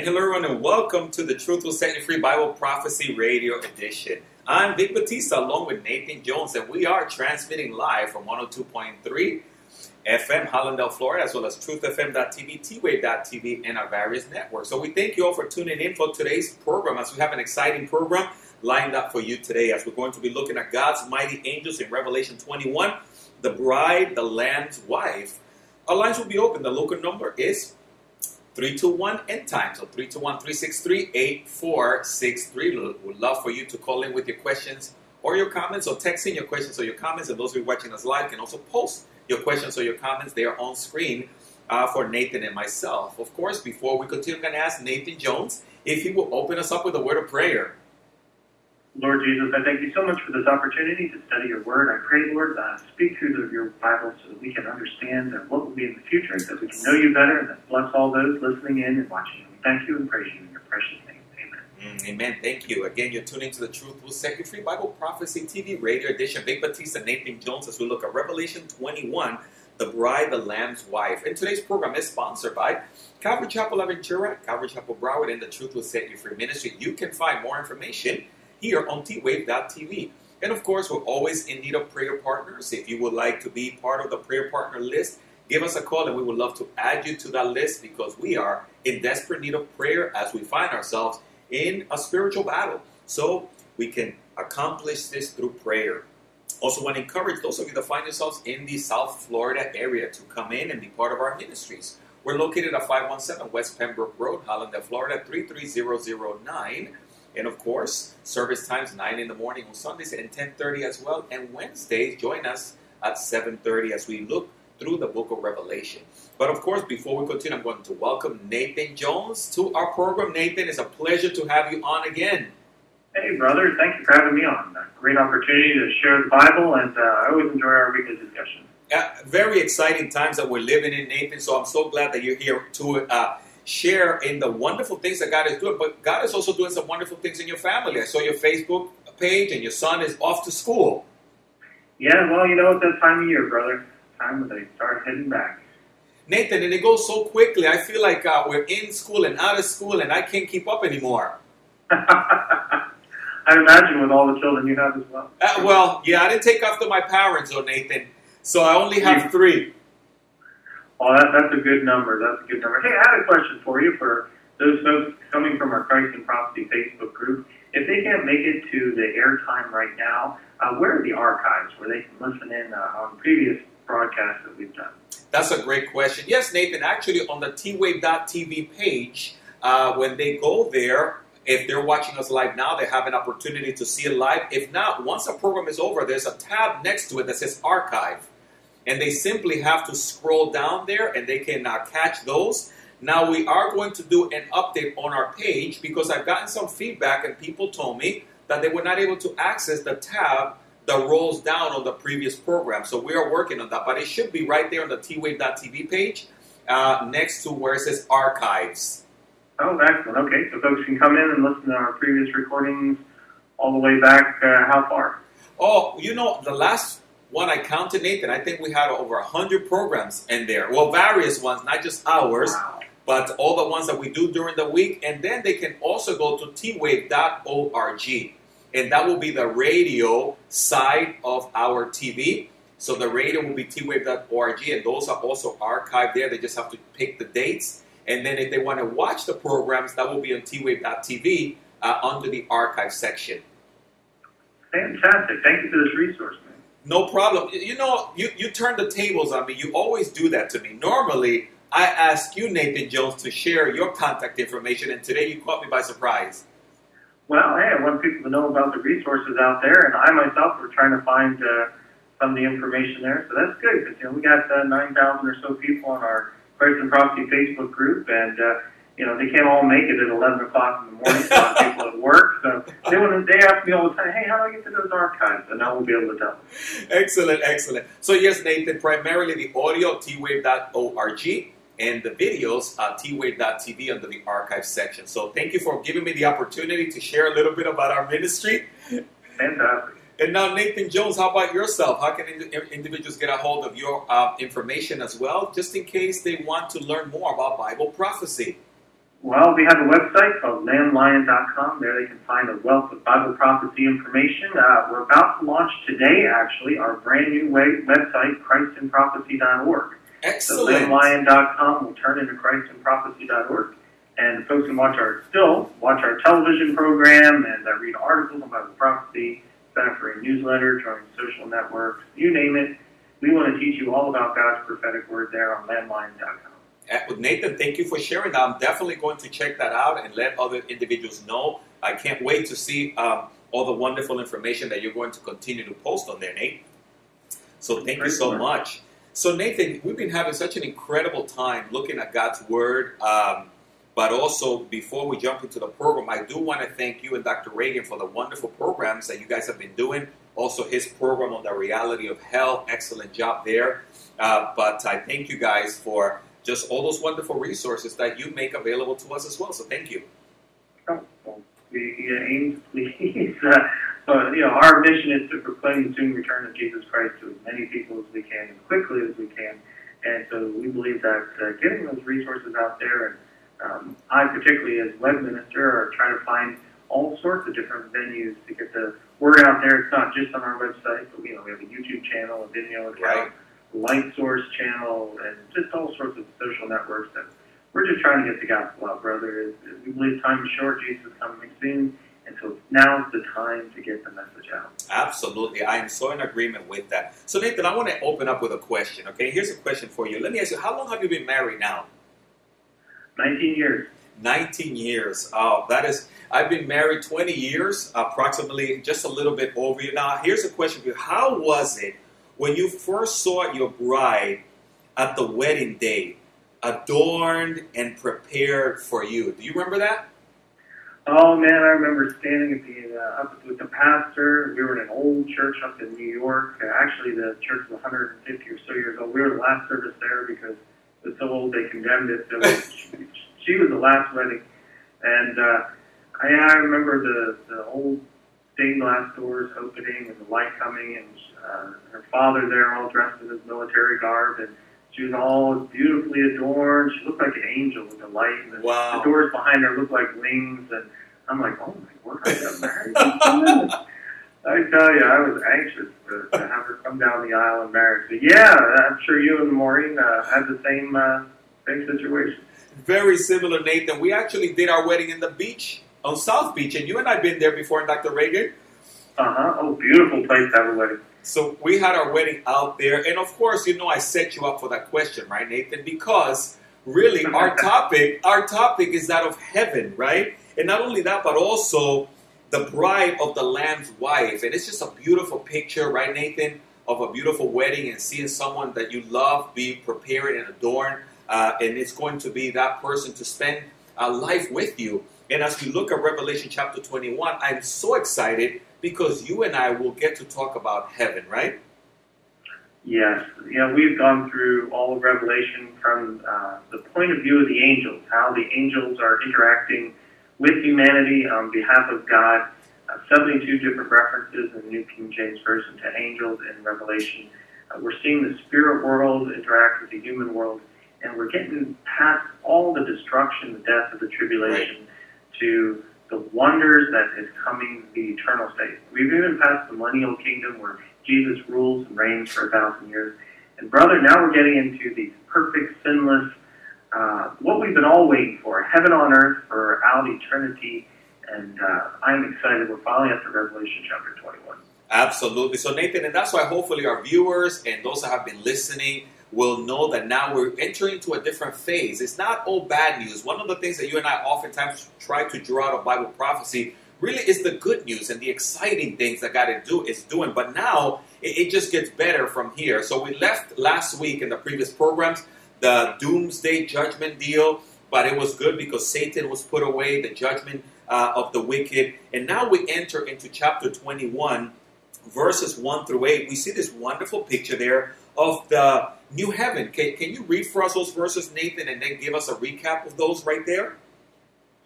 And hello, everyone, and welcome to the Truth Will Set You Free Bible Prophecy Radio Edition. I'm Vic Batista along with Nathan Jones, and we are transmitting live from 102.3 FM, Hallandale, Florida, as well as truthfm.tv, twave.tv, and our various networks. So we thank you all for tuning in for today's program as we have an exciting program lined up for you today as we're going to be looking at God's mighty angels in Revelation 21, the bride, the Lamb's wife. Our lines will be open. The local number is 321 end time. So 321 363 8463. We'd love for you to call in with your questions or your comments or text in your questions or your comments. And those who are watching us live can also post your questions or your comments there on screen uh, for Nathan and myself. Of course, before we continue, I'm going to ask Nathan Jones if he will open us up with a word of prayer. Lord Jesus, I thank you so much for this opportunity to study your word. I pray, Lord, uh, speak through the, your Bible so that we can understand that what will be in the future, that we can know you better, and that bless all those listening in and watching. We thank you and praise you in your precious name. Amen. Mm, amen. Thank you. Again, you're tuning to the Truth Will Set You Free Bible Prophecy TV radio edition. Vic Batista, Nathan Jones, as we look at Revelation 21, the bride, the Lamb's wife. And today's program is sponsored by Calvary Chapel Aventura, Calvary Chapel Broward, and the Truth Will Set You Free Ministry. You can find more information here on twave.tv. And of course, we're always in need of prayer partners. If you would like to be part of the prayer partner list, give us a call and we would love to add you to that list because we are in desperate need of prayer as we find ourselves in a spiritual battle. So we can accomplish this through prayer. Also, want to encourage those of you that find yourselves in the South Florida area to come in and be part of our ministries. We're located at 517 West Pembroke Road, Hallandale, Florida 33009. And of course, service times 9 in the morning on Sundays and 10.30 as well. And Wednesdays, join us at 7.30 as we look through the book of Revelation. But of course, before we continue, I'm going to welcome Nathan Jones to our program. Nathan, it's a pleasure to have you on again. Hey, brother. Thank you for having me on. A great opportunity to share the Bible, and uh, I always enjoy our weekly discussion. Uh, very exciting times that we're living in, Nathan. So I'm so glad that you're here to uh, share in the wonderful things that God is doing. But God is also doing some wonderful things in your family. I saw your Facebook page, and your son is off to school. Yeah, well, you know, it's that time of year, brother. Time when they start heading back. Nathan, and it goes so quickly. I feel like uh, we're in school and out of school, and I can't keep up anymore. I imagine with all the children you have as well. Uh, well, yeah, I didn't take after my parents, though, Nathan. So I only have three. Well, that, that's a good number. That's a good number. Hey, I had a question for you for those folks coming from our Christ in Prophecy Facebook group. If they can't make it to the airtime right now, uh, where are the archives where they can listen in uh, on previous broadcasts that we've done? That's a great question. Yes, Nathan, actually on the twave.tv page, uh, when they go there, if they're watching us live now, they have an opportunity to see it live. If not, once the program is over, there's a tab next to it that says archive. And they simply have to scroll down there and they can uh, catch those. Now, we are going to do an update on our page because I've gotten some feedback and people told me that they were not able to access the tab that rolls down on the previous program. So we are working on that, but it should be right there on the twave.tv page uh, next to where it says archives. Oh, excellent. Okay, so folks can come in and listen to our previous recordings all the way back. Uh, how far? Oh, you know, the last one I counted, Nathan, I think we had over 100 programs in there. Well, various ones, not just ours, Wow. but all the ones that we do during the week. And then they can also go to twave.org. And that will be the radio side of our TV. So the radio will be twave.org, and those are also archived there. They just have to pick the dates. And then if they want to watch the programs, that will be on twave.tv uh, under the archive section. Fantastic. Thank you for this resource, man. No problem. You know, you, you turn the tables on me. You always do that to me. Normally, I ask you, Nathan Jones, to share your contact information, and today you caught me by surprise. Well, hey, I want people to know about the resources out there, and I myself were trying to find uh, some of the information there. So that's good because you know we got uh, nine thousand or so people on our Christ in Prophecy Facebook group, and uh, you know they can't all make it at eleven o'clock in the morning. A lot of people at work, so they want to, they ask me all the time, hey, how do I get to those archives? And I will be able to tell. them. Excellent, excellent. So, yes, Nathan, primarily the audio, twave.org, and the videos, uh, twave.tv under the archive section. So, thank you for giving me the opportunity to share a little bit about our ministry. Fantastic. And now, Nathan Jones, how about yourself? How can ind- individuals get a hold of your uh, information as well, just in case they want to learn more about Bible prophecy? Well, we have a website called lamblion.com. There they can find a wealth of Bible prophecy information. Uh, we're about to launch today, actually, our brand new way- website, christinprophecy.org. So Excellent. lamblion.com will turn into christinprophecy.org. And folks can watch our, still, watch our television program and uh, read articles on Bible prophecy, sign up for a newsletter, join social networks, you name it. We want to teach you all about God's prophetic word there on lamblion.com. Uh, Nathan, thank you for sharing that. I'm definitely going to check that out and let other individuals know. I can't wait to see um, all the wonderful information that you're going to continue to post on there, Nate. So thank you so work. much. So Nathan, we've been having such an incredible time looking at God's Word. Um, but also, before we jump into the program, I do want to thank you and Dr. Reagan for the wonderful programs that you guys have been doing. Also, his program on the reality of hell, excellent job there. Uh, but I thank you guys for just all those wonderful resources that you make available to us as well. So thank you. Oh, aim to please. Uh, but you know, our mission is to proclaim the soon return of Jesus Christ to as many people as we can, and quickly as we can. And so we believe that uh, getting those resources out there, and um, I particularly as web minister, are trying to find all sorts of different venues to get the word out there. It's not just on our website, but you know, we have a YouTube channel, a Vimeo account, Right. Light Source channel, and just all sorts of social networks that we're just trying to get the gospel out, brother. We believe time is short, Jesus is coming soon, and so now's the time to get the message out. Absolutely. I am so in agreement with that. So, Nathan, I want to open up with a question. Okay, here's a question for you. Let me ask you how long have you been married now? 19 years. 19 years. Oh, that is, I've been married 20 years, approximately just a little bit over you. Now, here's a question for you How was it when you first saw your bride at the wedding day, adorned and prepared for you? Do you remember that? Oh man, I remember standing at the uh, up with the pastor. We were in an old church up in New York. Uh, actually, the church was 150 or so years old. We were the last service there because it's so old they condemned it. So she, she was the last wedding, and uh, I, I remember the the old stained glass doors opening and the light coming, and uh, her father there, all dressed in his military garb, and she was all beautifully adorned. She looked like an angel with the light, and the, Wow. the doors behind her looked like wings, and I'm like, oh my word, I got married. I tell you, I was anxious to, to have her come down the aisle and marry. So yeah, I'm sure you and Maureen uh, had the same uh, same situation. Very similar, Nathan. We actually did our wedding in the beach, on South Beach, and you and I have been there before, Dr. Reagan. Uh huh. Oh, beautiful place to have a wedding. So we had our wedding out there, and of course, you know, I set you up for that question, right, Nathan? Because really, our topic, our topic is that of heaven, right? And not only that, but also the bride of the Lamb's wife, and it's just a beautiful picture, right, Nathan, of a beautiful wedding and seeing someone that you love be prepared and adorned, uh, and it's going to be that person to spend uh, life with you. And as we look at Revelation chapter 21, I'm so excited because you and I will get to talk about heaven, right? Yes, you know we've gone through all of Revelation from uh, the point of view of the angels, how the angels are interacting with humanity on behalf of God. Uh, 72 different references in the New King James Version to angels in Revelation. Uh, we're seeing the spirit world interact with the human world, and we're getting past all the destruction, the death of the tribulation, to the wonders that is coming, the eternal state. We've even passed the millennial kingdom where Jesus rules and reigns for a thousand years. And brother, now we're getting into the perfect, sinless, uh, what we've been all waiting for, heaven on earth for out eternity. And uh, I'm excited. We're finally up to Revelation chapter 21. Absolutely. So, Nathan, and that's why hopefully our viewers and those that have been listening will know that now we're entering into a different phase. It's not all bad news. One of the things that you and I oftentimes try to draw out of Bible prophecy really is the good news and the exciting things that God is do- is doing. But now it, it just gets better from here. So, we left last week in the previous programs the doomsday judgment deal, but it was good because Satan was put away, the judgment uh, of the wicked. And now we enter into chapter 21 verses 1 through 8, we see this wonderful picture there of the new heaven. Can, can you read for us those verses, Nathan, and then give us a recap of those right there?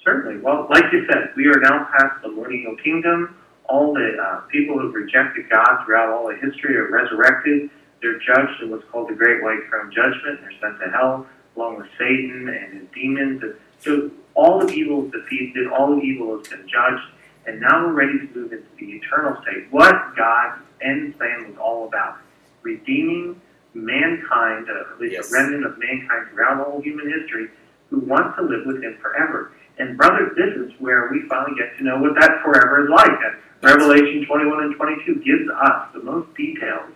Certainly. Well, like you said, we are now past the millennial kingdom. All the uh, people who've rejected God throughout all of history are resurrected. They're judged in what's called the Great White Throne Judgment. They're sent to hell along with Satan and his demons. And so All of evil is defeated, all of evil has been judged, and now we're ready to move into the eternal state. What God's end plan was all about. Redeeming mankind, uh, at least Yes. a remnant of mankind throughout all human history, who wants to live with Him forever. And brother, this is where we finally get to know what that forever is like. And Revelation 21 and 22 gives us the most details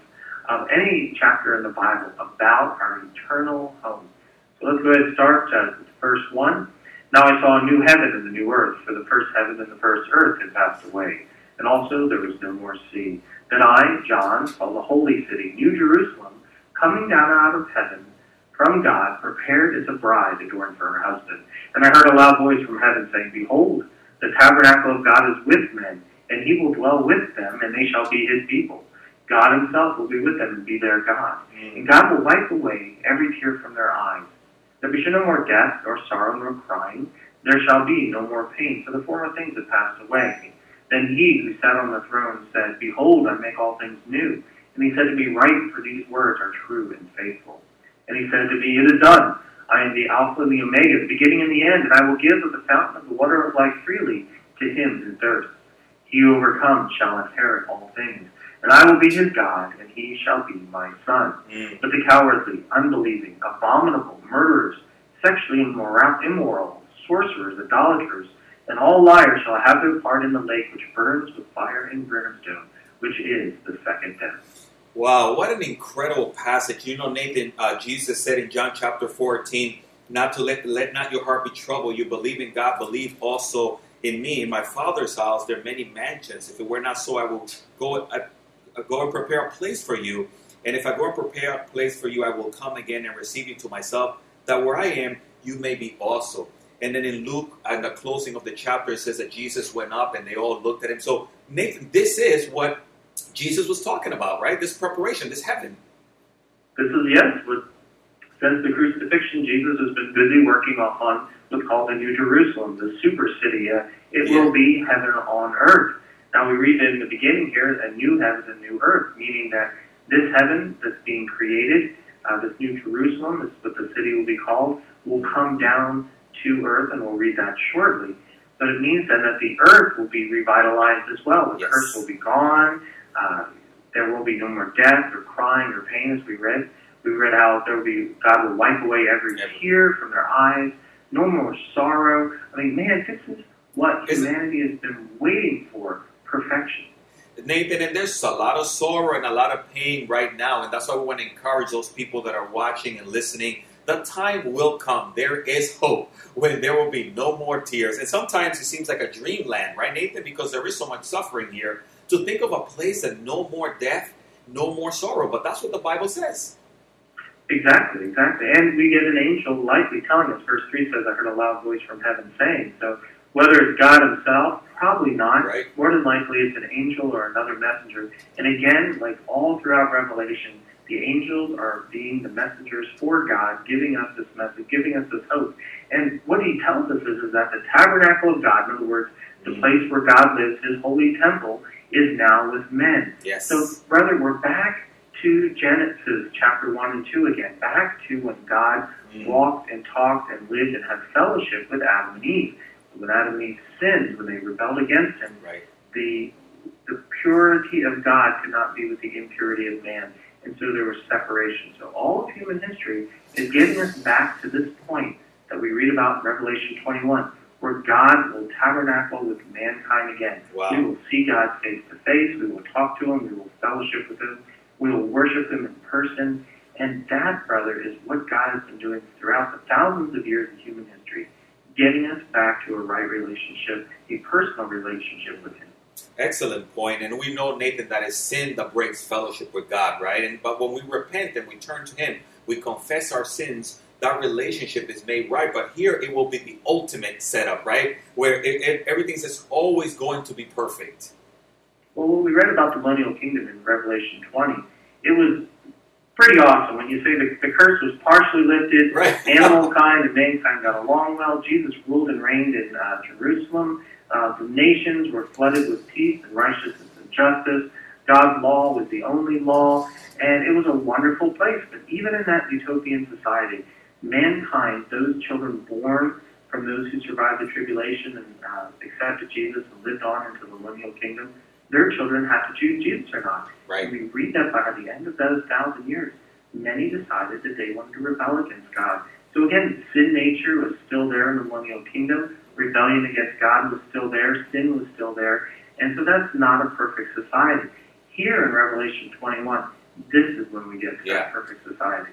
of any chapter in the Bible about our eternal home. So let's go ahead and start uh, with verse 1. Now I saw a new heaven and a new earth, for the first heaven and the first earth had passed away, and also there was no more sea. Then I, John, saw the holy city, New Jerusalem, coming down out of heaven from God, prepared as a bride adorned for her husband. And I heard a loud voice from heaven saying, Behold, the tabernacle of God is with men, and he will dwell with them, and they shall be his people. God himself will be with them and be their God. Mm. And God will wipe away every tear from their eyes. There shall be no more death, nor sorrow, nor crying. There shall be no more pain, for the former things have passed away. Then he who sat on the throne said, Behold, I make all things new. And he said to me, Write, for these words are true and faithful. And he said to me, It is done. I am the Alpha and the Omega, the beginning and the end, and I will give of the fountain of the water of life freely to him who thirsts. He who overcomes shall inherit all things, and I will be his God, and he shall be my son. Mm. But the cowardly, unbelieving, abominable, murderers, sexually immoral, immoral, sorcerers, idolaters, and all liars shall have their part in the lake which burns with fire and brimstone, which is the second death. Wow, what an incredible passage. You know, Nathan, uh, Jesus said in John chapter 14, not to let, let not your heart be troubled. You believe in God, believe also in me. In my Father's house, there are many mansions. If it were not so, I will go, uh, uh, go and prepare a place for you. And if I go and prepare a place for you, I will come again and receive you to myself, that where I am, you may be also. And then in Luke, at the closing of the chapter, it says that Jesus went up and they all looked at him. So, Nathan, this is what Jesus was talking about, right? This preparation, this heaven. This is, yes, what, since the crucifixion, Jesus has been busy working on what's called the New Jerusalem, the super city. Uh, it Yeah. will be heaven on earth. Now we read in the beginning here, a new heaven and new earth, meaning that this heaven that's being created, uh, this New Jerusalem, is what the city will be called, will come down to earth, and we'll read that shortly. But it means then that the earth will be revitalized as well. The Yes. curse will be gone. Uh, there will be no more death or crying or pain, as we read. We read how there will be God will wipe away every tear from their eyes. No more sorrow. I mean, man, this is what Is it- humanity has been waiting for: perfection. Nathan, and there's a lot of sorrow and a lot of pain right now, and that's why we want to encourage those people that are watching and listening. The time will come. There is hope when there will be no more tears. And sometimes it seems like a dreamland, right, Nathan? Because there is so much suffering here. To think of a place that no more death, no more sorrow. But that's what the Bible says. Exactly, exactly. And we get an angel likely telling us. Verse 3 says, I heard a loud voice from heaven saying. So whether it's God himself, probably not. Right. More than likely it's an angel or another messenger. And again, like all throughout Revelation, the angels are being the messengers for God, giving us this message, giving us this hope. And what he tells us is, is that the tabernacle of God, in other words, the Mm. place where God lives, his holy temple, is now with men. Yes. So, brother, we're back to Genesis chapter 1 and 2 again, back to when God Mm. walked and talked and lived and had fellowship with Adam and Eve. When Adam and Eve sinned, when they rebelled against him, Right. the, the purity of God could not be with the impurity of man. And so there was separation. So all of human history is getting us back to this point that we read about in Revelation 21, where God will tabernacle with mankind again. We will see God face to face. We will talk to Him. We will fellowship with Him. We will worship Him in person. And that, brother, is what God has been doing throughout the thousands of years of human history, getting us back to a right relationship, a personal relationship with Him. Excellent point. And we know, Nathan, that it's sin that breaks fellowship with God, right? And but when we repent and we turn to Him, we confess our sins, that relationship is made right. But here it will be the ultimate setup, right? Where it, it, everything is always going to be perfect. Well, when we read about the millennial kingdom in Revelation 20, it was pretty awesome. When you say the, the curse was partially lifted, Right. animal kind and mankind got along well. Jesus ruled and reigned in uh, Jerusalem. Uh, the nations were flooded with peace and righteousness and justice. God's law was the only law, and it was a wonderful place. But even in that utopian society, mankind, those children born from those who survived the tribulation and uh, accepted Jesus and lived on into the millennial kingdom, their children had to choose Jesus or not. Right. And we read that by the end of those thousand years, many decided that they wanted to rebel against God. So again, sin nature was still there in the millennial kingdom. Rebellion against God was still there. Sin was still there. And so that's not a perfect society. Here in Revelation 21, this is when we get to Yeah. that perfect society.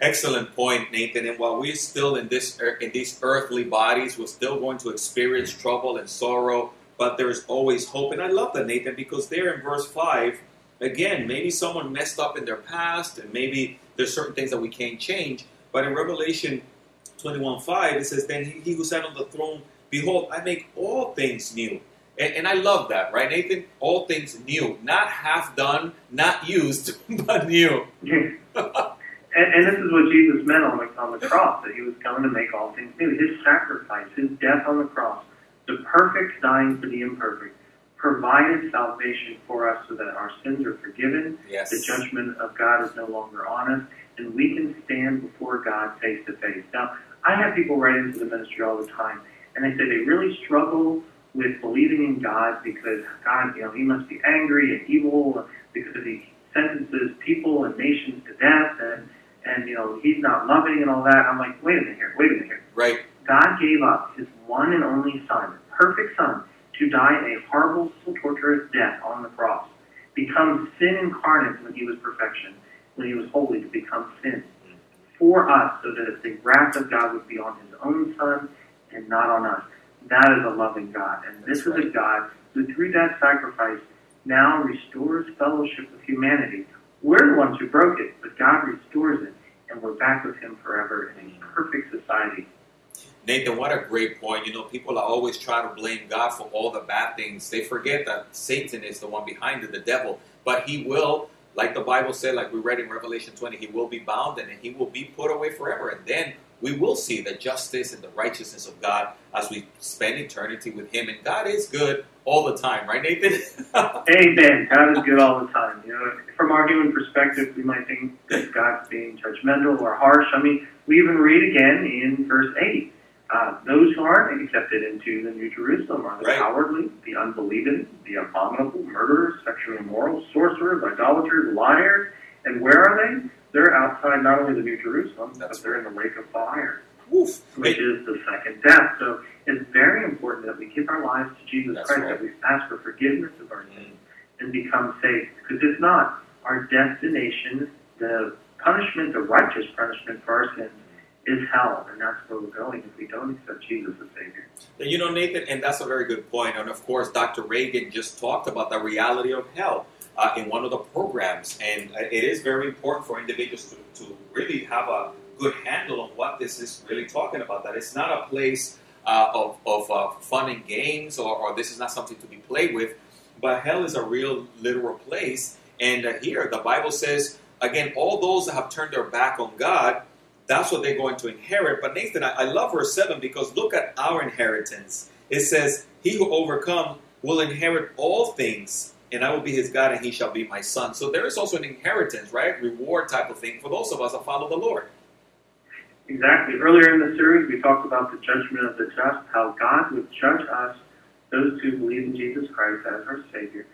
Excellent point, Nathan. And while we're still in this ear- in these earthly bodies, we're still going to experience trouble and sorrow, but there's always hope. And I love that, Nathan, because there in verse five, again, maybe someone messed up in their past, and maybe there's certain things that we can't change. But in Revelation 21 5, it says, Then he, he who sat on the throne, behold, I make all things new. And, and I love that, right, Nathan? All things new, not half done, not used, but new. And, and this is what Jesus meant on the, on the cross, that he was coming to make all things new. His sacrifice, his death on the cross, the perfect dying for the imperfect, provided salvation for us so that our sins are forgiven, Yes. the judgment of God is no longer on us, and we can stand before God face to face. Now, I have people write into the ministry all the time, and they say they really struggle with believing in God because God, you know, He must be angry and evil because He sentences people and nations to death, and and you know He's not loving and all that. I'm like, wait a minute here, wait a minute here. Right. God gave up His one and only Son, perfect Son, to die a horrible, torturous death on the cross, become sin incarnate when He was perfection, when He was holy to become sin mm-hmm. for us, so that the wrath of God would be on His own Son and not on us. That is a loving God, and this That's is a. God who, through that sacrifice, now restores fellowship with humanity. We're the ones who broke it, but God restores it, and we're back with Him forever in a perfect society. Nathan, what a great point. You know, people are always try to blame God for all the bad things. They forget that Satan is the one behind it, the devil. But he will, like the Bible said, like we read in Revelation 20, he will be bound and he will be put away forever. And then we will see the justice and the righteousness of God as we spend eternity with him. And God is good all the time, right, Nathan? Amen. God is good all the time. You know, from our human perspective, we might think that God's being judgmental or harsh. I mean, we even read again in verse 8. Uh, those who aren't accepted into the New Jerusalem are the Right. cowardly, the unbelieving, the abominable, murderers, sexually immoral, sorcerers, idolaters, liars. And where are they? They're outside not only the New Jerusalem, That's but they're in the lake of fire, Woof. which is the second death. So it's very important that we give our lives to Jesus That's Christ, right. that we ask for forgiveness of our sins Mm. and become saved. Because if not, our destination, the punishment, the righteous punishment for our sins, is hell, and that's where we're going if we don't accept Jesus as Savior. You know, Nathan, and that's a very good point. And of course, Dr. Reagan just talked about the reality of hell uh, in one of the programs. And uh, it is very important for individuals to, to really have a good handle on what this is really talking about. That it's not a place uh, of, of uh, fun and games, or, or this is not something to be played with, but hell is a real, literal place. And uh, here, the Bible says, again, all those that have turned their back on God, that's what they're going to inherit. But Nathan, I, I love verse 7 because look at our inheritance. It says, He who overcome will inherit all things, and I will be his God, and he shall be my son. So there is also an inheritance, right? Reward type of thing for those of us that follow the Lord. Exactly. Earlier in the series, we talked about the judgment of the just, how God would judge us, those who believe in Jesus Christ as our Savior.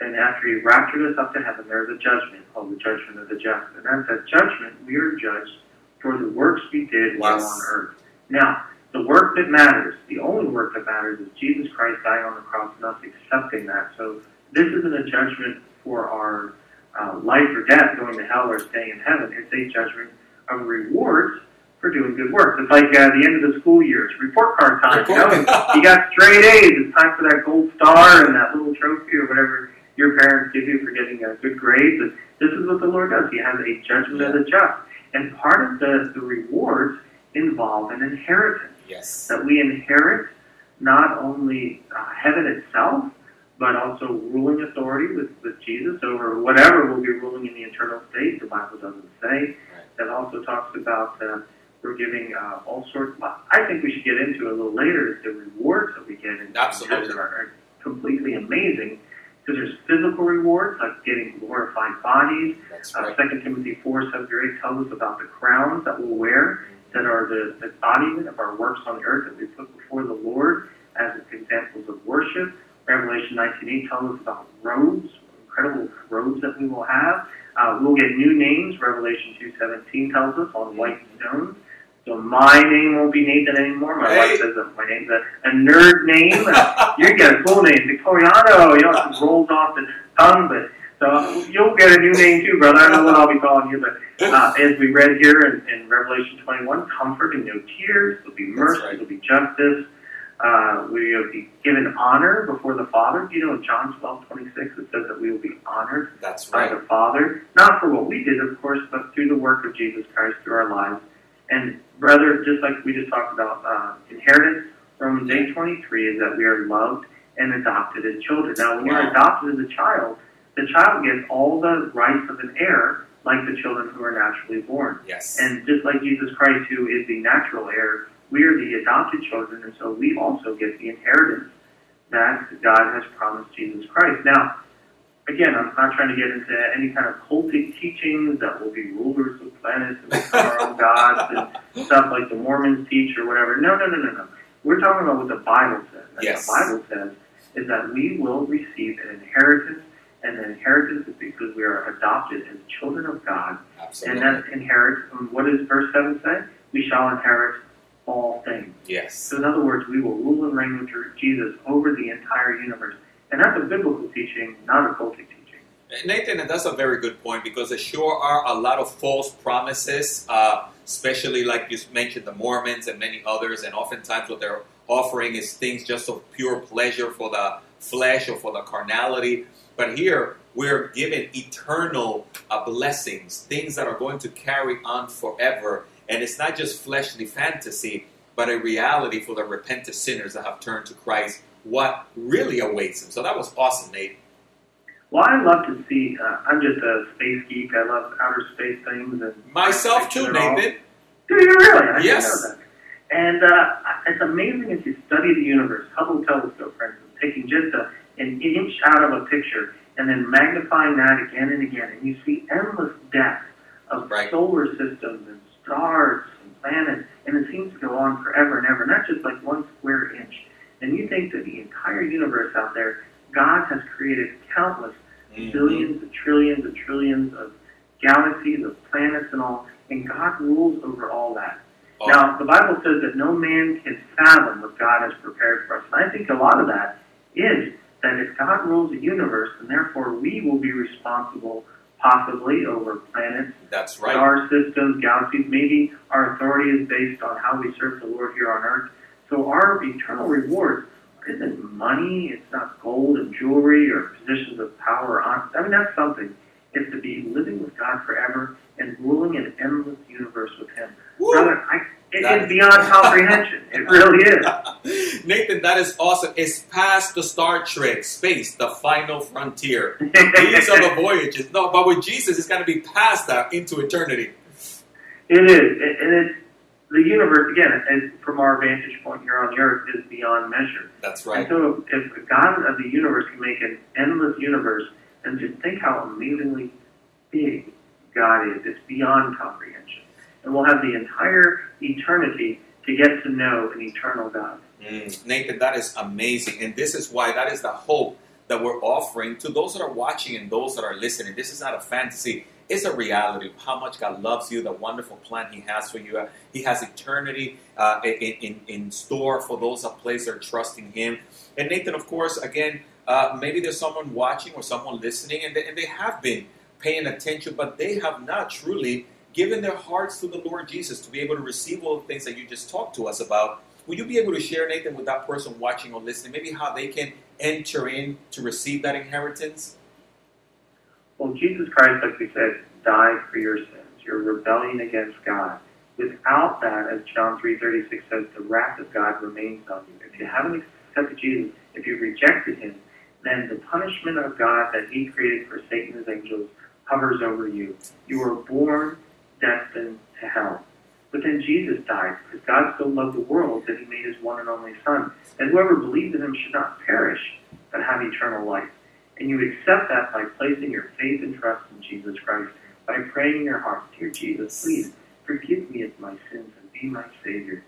And after He raptured us up to heaven, there's a judgment called the judgment of the just. And at that judgment, we are judged for the works we did while Yes. on earth. Now, the work that matters, the only work that matters, is Jesus Christ dying on the cross and us accepting that. So this isn't a judgment for our uh, life or death, going to hell or staying in heaven. It's a judgment of rewards for doing good work. It's like uh, the end of the school year. It's report card time. You, know? You got straight A's. It's time for that gold star and that little trophy or whatever your parents give you for getting a good grades. And this is what the Lord does. He has a judgment of the just. And part of the, the rewards involve an inheritance Yes. that we inherit not only uh, heaven itself, but also ruling authority with, with Jesus over whatever will be ruling in the eternal state. The Bible doesn't say. That also talks about uh, we're giving uh, all sorts. Well, I think we should get into a little later. The rewards that we get in Absolutely. are, are completely amazing. Because there's physical rewards like getting glorified bodies. That's Uh, 2 Timothy 4, 7 through 8 tells us about the crowns that we'll wear that are the embodiment of our works on the earth that we put before the Lord as examples of worship. Revelation 19.8 tells us about robes, incredible robes that we will have. Uh, we'll get new names. Revelation 2.17 tells us on white stones. So my name won't be Nathan anymore. My Hey. wife says that my name's a, a nerd name. you get a full name, Victoriano. You know, it rolls off the tongue, but so you'll get a new name too, brother. I don't know what I'll be calling you, but uh, as we read here in, in Revelation 21, comfort and no tears. There'll be mercy. right. There'll be justice. Uh, we will be given honor before the Father. You know, in John 12, 26, it says that we will be honored That's by right. the Father, not for what we did, of course, but through the work of Jesus Christ through our lives. And brother, just like we just talked about, uh, inheritance, Romans 8:23 is that we are loved and adopted as children. Now, when Wow. you're adopted as a child, the child gets all the rights of an heir, like the children who are naturally born. Yes. And just like Jesus Christ, who is the natural heir, we are the adopted children, and so we also get the inheritance that God has promised Jesus Christ. Now, again, I'm not trying to get into any kind of cultic teachings that will be rulers of planets and our own gods and stuff like the Mormons teach or whatever. No, no, no, no, no. We're talking about what the Bible says. And Yes. the Bible says is that we will receive an inheritance, and the inheritance is because we are adopted as children of God Absolutely. and that inherit, um, what does verse 7 say? We shall inherit all things. yes. So, in other words, we will rule and reign with Jesus over the entire universe. And that's a biblical teaching, not a cultic teaching. Nathan, and that's a very good point because there sure are a lot of false promises, uh, especially like you mentioned, the Mormons and many others, and oftentimes what they're offering is things just of pure pleasure for the flesh or for the carnality. But here, we're given eternal uh, blessings, things that are going to carry on forever. And it's not just fleshly fantasy, but a reality for the repentant sinners that have turned to Christ, what really awaits them. So that was awesome, Nate. Well, I love to see, uh, I'm just a space geek. I love outer space things. and Myself too, fiction and all. Nathan. Do you really? I Yes. And uh, it's amazing as you study the universe, Hubble telescope, for instance, taking just a, an inch out of a picture and then magnifying that again and again, and you see endless depth of Right. solar systems and stars and planets, and it seems to go on forever and ever, not just like one square inch. And you think that the entire universe out there, God has created countless Mhm. billions and trillions and trillions of galaxies, of planets and all, and God rules over all that. Oh, Now, the Bible says that no man can fathom what God has prepared for us. And I think a lot of that is that if God rules the universe, then therefore we will be responsible possibly over planets, that's right. star systems, galaxies. Maybe our authority is based on how we serve the Lord here on earth. So our eternal reward isn't money, it's not gold and jewelry or positions of power. or honor. I mean, that's something. It's to be living with God forever and ruling an endless universe with Him. Woo! Brother, I, it That- is beyond comprehension. It really is. Nathan, that is awesome. It's past the Star Trek space, the final frontier. These are the voyages. No, but with Jesus, it's going to be past that into eternity. It is, It- and it's the universe again. And from our vantage point here on the earth, is beyond measure. That's right. And so, if the God of the universe can make an endless universe, then just think how amazingly big God is. It's beyond comprehension, and we'll have the entire eternity to get to know an eternal God. Mm, Nathan, that is amazing. And this is why that is the hope that we're offering to those that are watching and those that are listening. This is not a fantasy. It's a reality of how much God loves you, the wonderful plan He has for you. He has eternity uh, in, in, in store for those that place their trust in Him. And Nathan, of course, again, uh, maybe there's someone watching or someone listening, and they, and they have been paying attention, but they have not truly given their hearts to the Lord Jesus to be able to receive all the things that you just talked to us about. Would you be able to share, Nathan, with that person watching or listening, maybe how they can enter in to receive that inheritance? Well, Jesus Christ, like we said, died for your sins, your rebellion against God. Without that, as John 3.36 says, the wrath of God remains on you. If you haven't accepted Jesus, if you rejected him, then the punishment of God that he created for Satan and his angels hovers over you. You were born destined to hell. But then Jesus died because God so loved the world that he made his one and only Son. And whoever believes in him should not perish, but have eternal life. And you accept that by placing your faith and trust in Jesus Christ, by praying in your heart, Dear Jesus, please forgive me of my sins and be my Savior.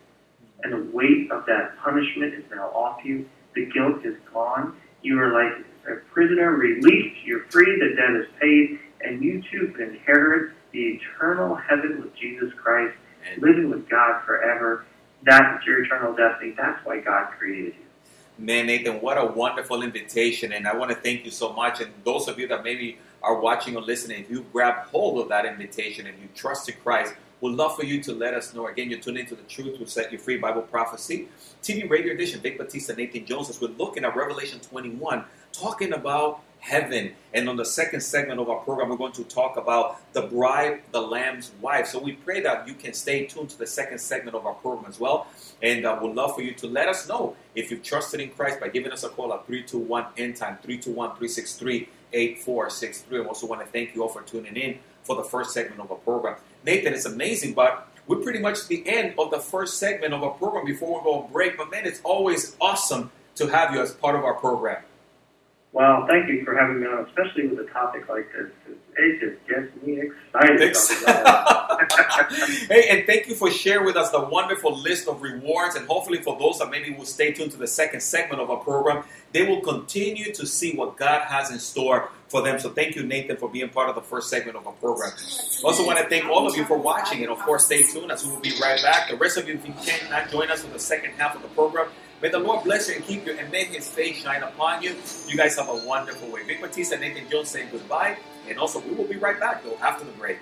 And the weight of that punishment is now off you. The guilt is gone. You are like a prisoner released. You're free. The debt is paid. And you too can inherit the eternal heaven with Jesus Christ, living with God forever. That's your eternal destiny. That's why God created you. Man, Nathan, what a wonderful invitation. And I want to thank you so much. And those of you that maybe are watching or listening, if you grab hold of that invitation and you trusted Christ, we'd love for you to let us know. Again, you're tuned into the Truth Will Set You Free Bible Prophecy TV radio edition. Vic Batista, Nathan Jones, as we're looking at Revelation 21, talking about heaven. And on the second segment of our program, we're going to talk about the bride, the Lamb's wife. So we pray that you can stay tuned to the second segment of our program as well. And uh, we'd love for you to let us know if you've trusted in Christ by giving us a call at 321 End Time, 321 363 8463. I also want to thank you all for tuning in for the first segment of our program. Nathan, it's amazing, but we're pretty much at the end of the first segment of our program before we go on break. But man, it's always awesome to have you as part of our program. Well, thank you for having me on, especially with a topic like this. It just gets me excited. hey, and thank you for sharing with us the wonderful list of rewards. And hopefully, for those that maybe will stay tuned to the second segment of our program, they will continue to see what God has in store for them. So, thank you, Nathan, for being part of the first segment of our program. Also, want to thank all of you for watching. And of course, stay tuned as we will be right back. The rest of you, if you cannot join us for the second half of the program, May the Lord bless you and keep you and may his face shine upon you. You guys have a wonderful week. Vic Batista and Nathan Jones saying goodbye. And also, we will be right back, though, after the break.